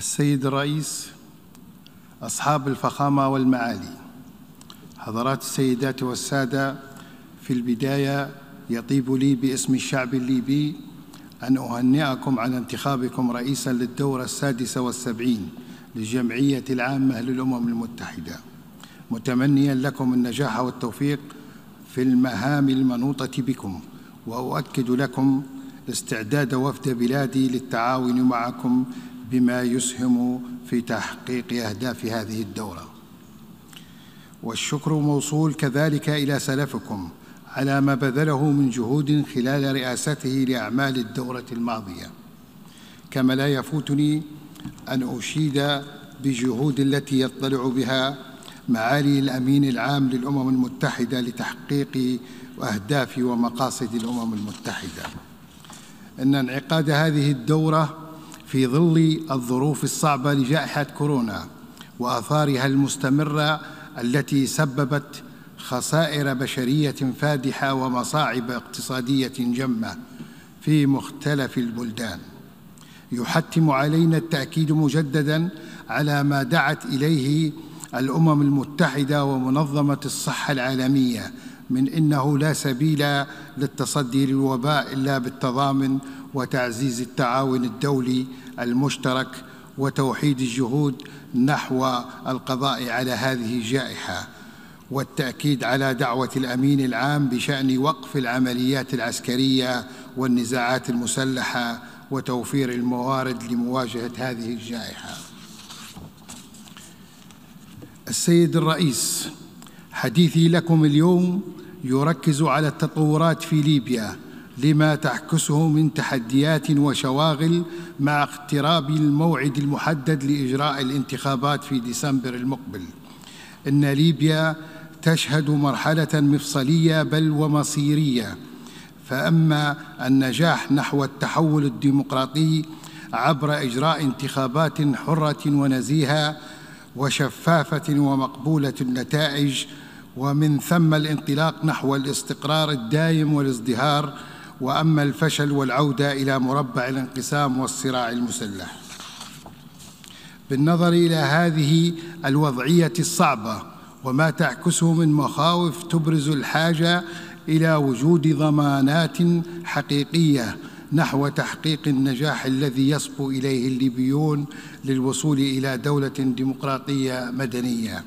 السيد الرئيس أصحاب الفخامة والمعالي حضرات السيدات والسادة في البداية يطيب لي باسم الشعب الليبي أن أهنئكم على انتخابكم رئيسا للدورة السادسة والسبعين للجمعية العامة للأمم المتحدة متمنيا لكم النجاح والتوفيق في المهام المنوطة بكم وأؤكد لكم استعداد وفد بلادي للتعاون معكم بما يسهم في تحقيق أهداف هذه الدورة. والشكر موصول كذلك إلى سلفكم على ما بذله من جهود خلال رئاسته لأعمال الدورة الماضية. كما لا يفوتني أن أشيد بجهود التي يطلع بها معالي الأمين العام للأمم المتحدة لتحقيق أهداف ومقاصد الأمم المتحدة. أن انعقاد هذه الدورة في ظل الظروف الصعبة لجائحة كورونا وآثارها المستمرة التي سببت خسائر بشرية فادحة ومصاعب اقتصادية جمة في مختلف البلدان. يحتم علينا التأكيد مجددا على ما دعت إليه الأمم المتحدة ومنظمة الصحة العالمية من إنه لا سبيل للتصدي للوباء إلا بالتضامن وتعزيز التعاون الدولي المشترك وتوحيد الجهود نحو القضاء على هذه الجائحة والتأكيد على دعوة الأمين العام بشأن وقف العمليات العسكرية والنزاعات المسلحة وتوفير الموارد لمواجهة هذه الجائحة. السيد الرئيس حديثي لكم اليوم يركز على التطورات في ليبيا لما تعكسه من تحديات وشواغل مع اقتراب الموعد المحدد لإجراء الانتخابات في ديسمبر المقبل. إن ليبيا تشهد مرحلة مفصلية بل ومصيرية. فأما النجاح نحو التحول الديمقراطي عبر إجراء انتخابات حرة ونزيهة وشفافة ومقبولة النتائج ومن ثم الانطلاق نحو الاستقرار الدائم والازدهار وأما الفشل والعودة إلى مربع الانقسام والصراع المسلح. بالنظر إلى هذه الوضعية الصعبة وما تعكسه من مخاوف تبرز الحاجة إلى وجود ضمانات حقيقية نحو تحقيق النجاح الذي يصبو إليه الليبيون للوصول إلى دولة ديمقراطية مدنية.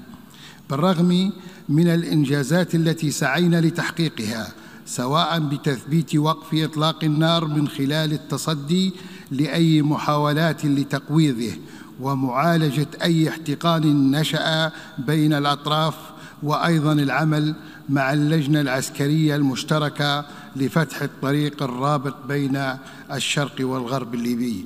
بالرغم من الإنجازات التي سعينا لتحقيقها سواء بتثبيت وقف إطلاق النار من خلال التصدي لأي محاولات لتقويضه ومعالجة أي احتقان نشأ بين الأطراف وأيضا العمل مع اللجنة العسكرية المشتركة لفتح الطريق الرابط بين الشرق والغرب الليبي.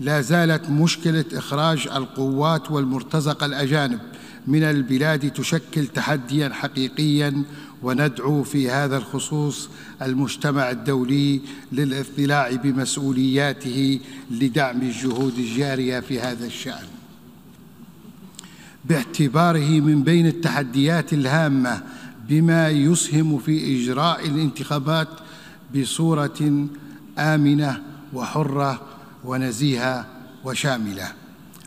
لا زالت مشكلة إخراج القوات والمرتزقة الأجانب من البلاد تشكل تحديا حقيقيا وندعو في هذا الخصوص المجتمع الدولي للاطلاع بمسؤولياته لدعم الجهود الجارية في هذا الشأن. باعتباره من بين التحديات الهامة بما يسهم في إجراء الانتخابات بصورة آمنة وحرة ونزيهة وشاملة.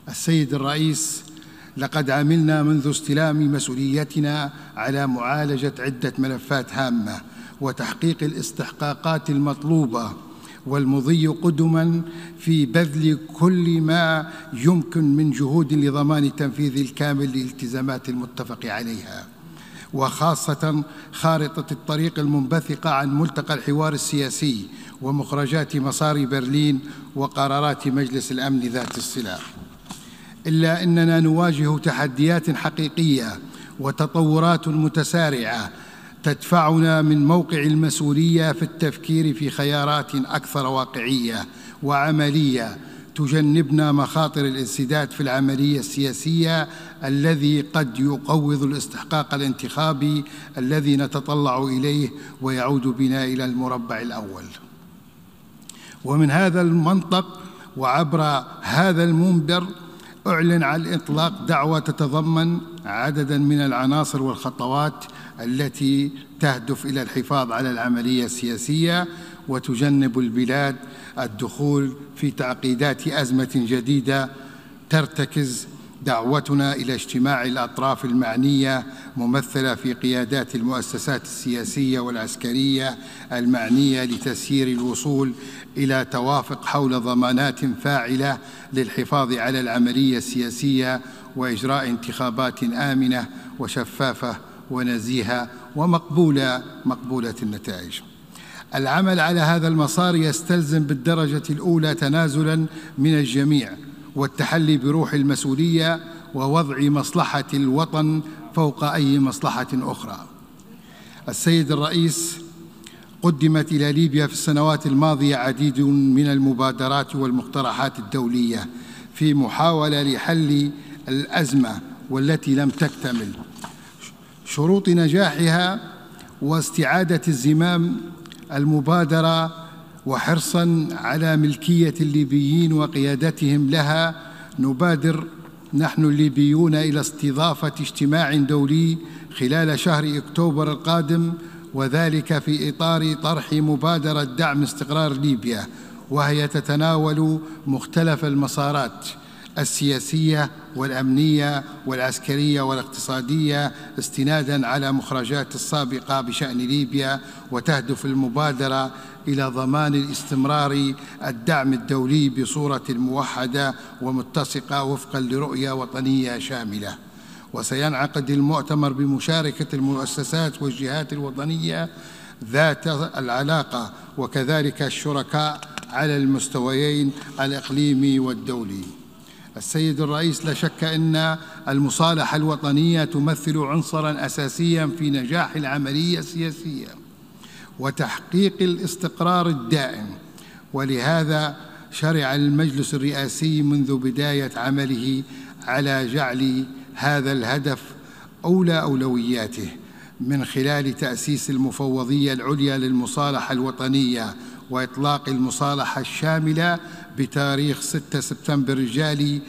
السيد الرئيس لقد عملنا منذ استلام مسؤوليتنا على معالجة عدة ملفات هامة وتحقيق الاستحقاقات المطلوبة والمضي قدما في بذل كل ما يمكن من جهود لضمان التنفيذ الكامل للالتزامات المتفق عليها. وخاصة خارطة الطريق المنبثقة عن ملتقى الحوار السياسي ومخرجات مصار برلين وقرارات مجلس الأمن ذات الصلة إلا أننا نواجه تحديات حقيقية وتطورات متسارعة تدفعنا من موقع المسؤولية في التفكير في خيارات أكثر واقعية وعملية تجنبنا مخاطر الانسداد في العملية السياسية الذي قد يقوض الاستحقاق الانتخابي الذي نتطلع إليه ويعود بنا إلى المربع الأول. ومن هذا المنطق وعبر هذا المنبر أعلن على الإطلاق دعوة تتضمن عددا من العناصر والخطوات التي تهدف إلى الحفاظ على العملية السياسية وتجنب البلاد الدخول في تعقيدات أزمة جديدة ترتكز دعوتنا إلى اجتماع الأطراف المعنية ممثلة في قيادات المؤسسات السياسية والعسكرية المعنية لتسيير الوصول إلى توافق حول ضمانات فاعلة للحفاظ على العملية السياسية وإجراء انتخابات آمنة وشفافة ونزيهة ومقبولة مقبولة النتائج. العمل على هذا المسار يستلزم بالدرجة الأولى تنازلا من الجميع والتحلي بروح المسؤولية ووضع مصلحة الوطن فوق أي مصلحة أخرى. السيد الرئيس قدمت إلى ليبيا في السنوات الماضية عديد من المبادرات والمقترحات الدولية في محاولة لحل الأزمة والتي لم تكتمل. شروط نجاحها واستعادة الزمام المبادرة وحرصا على ملكية الليبيين وقيادتهم لها نبادر نحن الليبيون إلى استضافة اجتماع دولي خلال شهر أكتوبر القادم وذلك في إطار طرح مبادرة دعم استقرار ليبيا وهي تتناول مختلف المسارات. السياسية والأمنية والعسكرية والاقتصادية استنادا على مخرجات السابقة بشأن ليبيا وتهدف المبادرة إلى ضمان الاستمرار الدعم الدولي بصورة موحدة ومتسقة وفقا لرؤية وطنية شاملة. وسينعقد المؤتمر بمشاركة المؤسسات والجهات الوطنية ذات العلاقة وكذلك الشركاء على المستويين الإقليمي والدولي. السيد الرئيس لا شك أن المصالحة الوطنية تمثل عنصرا اساسيا في نجاح العملية السياسية وتحقيق الاستقرار الدائم. ولهذا شرع المجلس الرئاسي منذ بداية عمله على جعل هذا الهدف أولى أولوياته من خلال تأسيس المفوضية العليا للمصالحة الوطنية وإطلاق المصالحة الشاملة بتاريخ 6 سبتمبر الجاري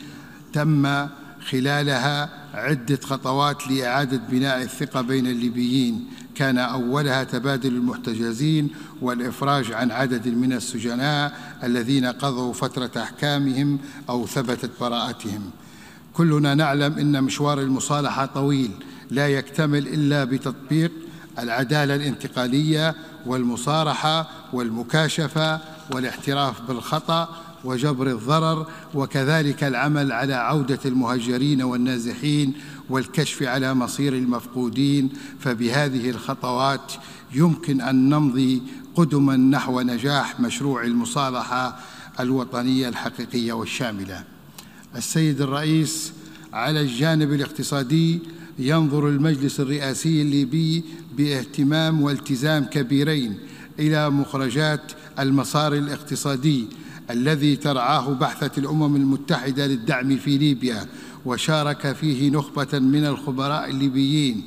تم خلالها عدة خطوات لإعادة بناء الثقة بين الليبيين. كان أولها تبادل المحتجزين والإفراج عن عدد من السجناء الذين قضوا فترة أحكامهم أو ثبتت براءتهم. كلنا نعلم إن مشوار المصالحة طويل لا يكتمل إلا بتطبيق العدالة الانتقالية والمصارحة والمكاشفة والاعتراف بالخطأ وجبر الضرر وكذلك العمل على عودة المهجرين والنازحين والكشف على مصير المفقودين. فبهذه الخطوات يمكن أن نمضي قدما نحو نجاح مشروع المصالحة الوطنية الحقيقية والشاملة. السيد الرئيس على الجانب الاقتصادي ينظر المجلس الرئاسي الليبي باهتمام والتزام كبيرين إلى مخرجات المسار الاقتصادي الذي ترعاه بعثه الأمم المتحدة للدعم في ليبيا وشارك فيه نخبة من الخبراء الليبيين.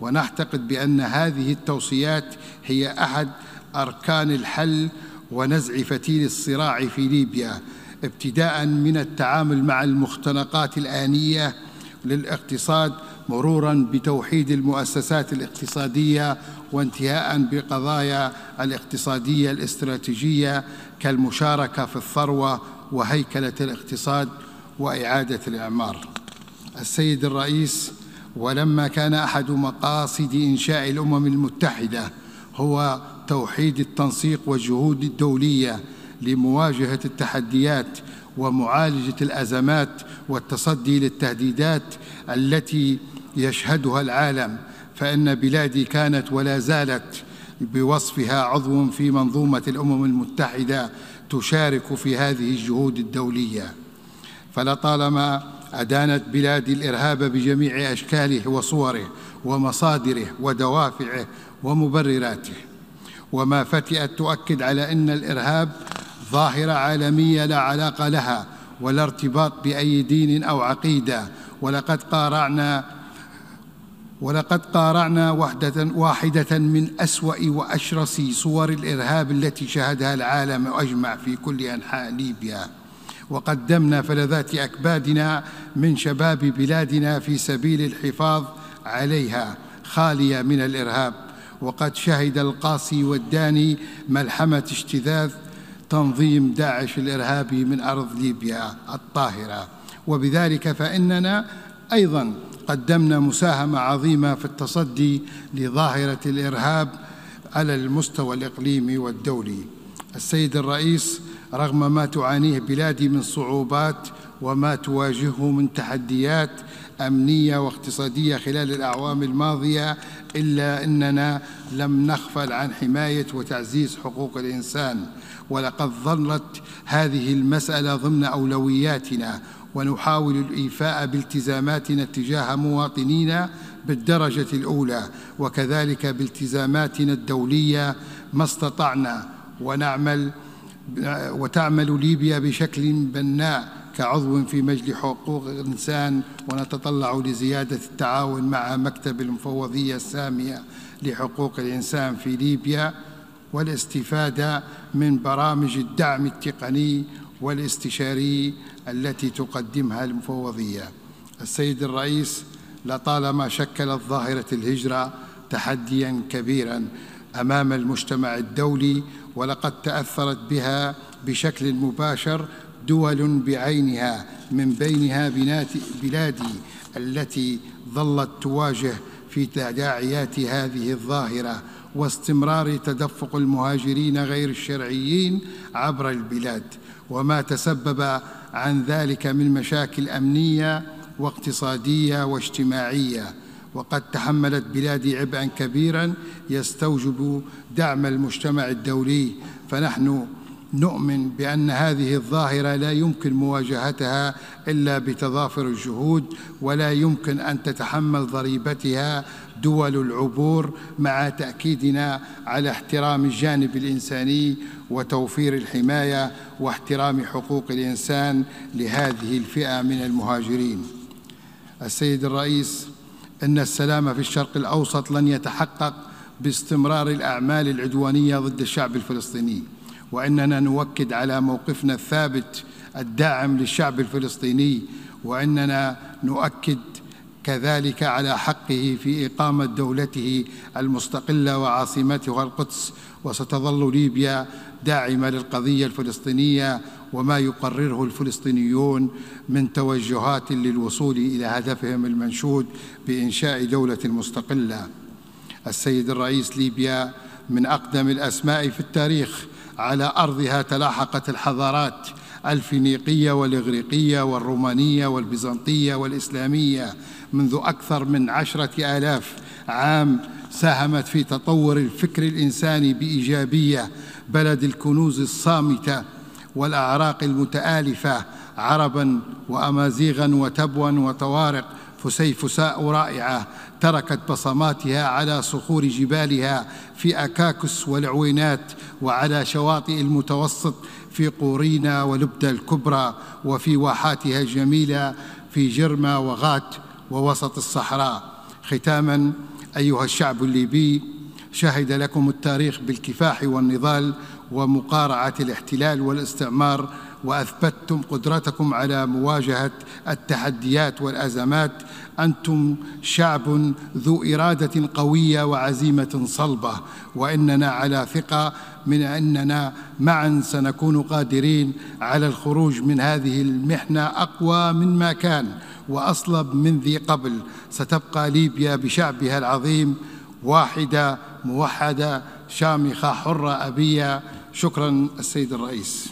ونعتقد بأن هذه التوصيات هي أحد أركان الحل ونزع فتيل الصراع في ليبيا ابتداء من التعامل مع المختنقات الآنية للاقتصاد مرورا بتوحيد المؤسسات الاقتصادية وانتهاء بقضايا الاقتصادية الاستراتيجية كالمشاركة في الثروة وهيكلة الاقتصاد وإعادة الإعمار. السيد الرئيس ولما كان أحد مقاصد إنشاء الأمم المتحدة هو توحيد التنسيق والجهود الدولية لمواجهة التحديات ومعالجة الأزمات والتصدي للتهديدات التي يشهدها العالم فإن بلادي كانت ولا زالت بوصفها عضو في منظومة الأمم المتحدة تشارك في هذه الجهود الدولية. فلطالما أدانت بلادي الإرهاب بجميع أشكاله وصوره ومصادره ودوافعه ومبرراته. وما فتئت تؤكد على أن الإرهاب ظاهرة عالمية لا علاقة لها ولا ارتباط بأي دين أو عقيدة. ولقد قارعنا ولقد قارعنا وحدة واحدة من أسوأ وأشرس صور الإرهاب التي شهدها العالم أجمع في كل أنحاء ليبيا. وقدمنا فلذات أكبادنا من شباب بلادنا في سبيل الحفاظ عليها خالية من الإرهاب. وقد شهد القاصي والداني ملحمة اجتذاذ تنظيم داعش الإرهابي من أرض ليبيا الطاهرة. وبذلك فإننا أيضا قدمنا مساهمة عظيمة في التصدي لظاهرة الإرهاب على المستوى الإقليمي والدولي. السيد الرئيس رغم ما تعانيه بلادي من صعوبات وما تواجهه من تحديات أمنية واقتصادية خلال الأعوام الماضية إلا أننا لم نغفل عن حماية وتعزيز حقوق الإنسان. ولقد ظلت هذه المسألة ضمن أولوياتنا ونحاول الإيفاء بالتزاماتنا تجاه مواطنينا بالدرجة الأولى وكذلك بالتزاماتنا الدولية ما استطعنا. ونعمل وتعمل ليبيا بشكل بناء كعضو في مجلس حقوق الإنسان. ونتطلع لزيادة التعاون مع مكتب المفوضية السامية لحقوق الإنسان في ليبيا والاستفادة من برامج الدعم التقني والاستشاري التي تقدمها المفوضية. السيد الرئيس لطالما شكلت ظاهرة الهجرة تحديا كبيرا أمام المجتمع الدولي ولقد تأثرت بها بشكل مباشر دول بعينها من بينها بلادي التي ظلت تواجه في تداعيات هذه الظاهرة واستمرار تدفق المهاجرين غير الشرعيين عبر البلاد. وما تسبب عن ذلك من مشاكل أمنية واقتصادية واجتماعية. وقد تحملت بلادي عبئا كبيرا يستوجب دعم المجتمع الدولي. فنحن نؤمن بأن هذه الظاهرة لا يمكن مواجهتها إلا بتضافر الجهود ولا يمكن أن تتحمل ضريبتها دول العبور مع تأكيدنا على احترام الجانب الإنساني وتوفير الحماية واحترام حقوق الإنسان لهذه الفئة من المهاجرين. السيد الرئيس إن السلام في الشرق الأوسط لن يتحقق باستمرار الأعمال العدوانية ضد الشعب الفلسطيني. وأننا نؤكد على موقفنا الثابت الداعم للشعب الفلسطيني وأننا نؤكد كذلك على حقه في إقامة دولته المستقلة وعاصمتها القدس. وستظل ليبيا داعمة للقضية الفلسطينية وما يقرره الفلسطينيون من توجهات للوصول إلى هدفهم المنشود بإنشاء دولة مستقلة. السيد الرئيس ليبيا من أقدم الأسماء في التاريخ على أرضها تلاحقت الحضارات الفينيقية والإغريقية والرومانية والبيزنطية والإسلامية منذ أكثر من عشرة آلاف عام ساهمت في تطور الفكر الإنساني بإيجابية بلد الكنوز الصامتة والأعراق المتآلفة عربا وامازيغا وتبوا وطوارق فسيفساء رائعة تركت بصماتها على صخور جبالها في أكاكس والعوينات وعلى شواطئ المتوسط في قورينا ولبدة الكبرى وفي واحاتها الجميلة في جرما وغات ووسط الصحراء. ختاما أيها الشعب الليبي شهد لكم التاريخ بالكفاح والنضال ومقارعة الاحتلال والاستعمار وأثبتتم قدرتكم على مواجهة التحديات والأزمات. أنتم شعب ذو إرادة قوية وعزيمة صلبة وإننا على ثقة من أننا معا سنكون قادرين على الخروج من هذه المحنة أقوى مما كان وأصلب من ذي قبل. ستبقى ليبيا بشعبها العظيم واحدة موحدة شامخة حرة أبية شكرا السيد الرئيس.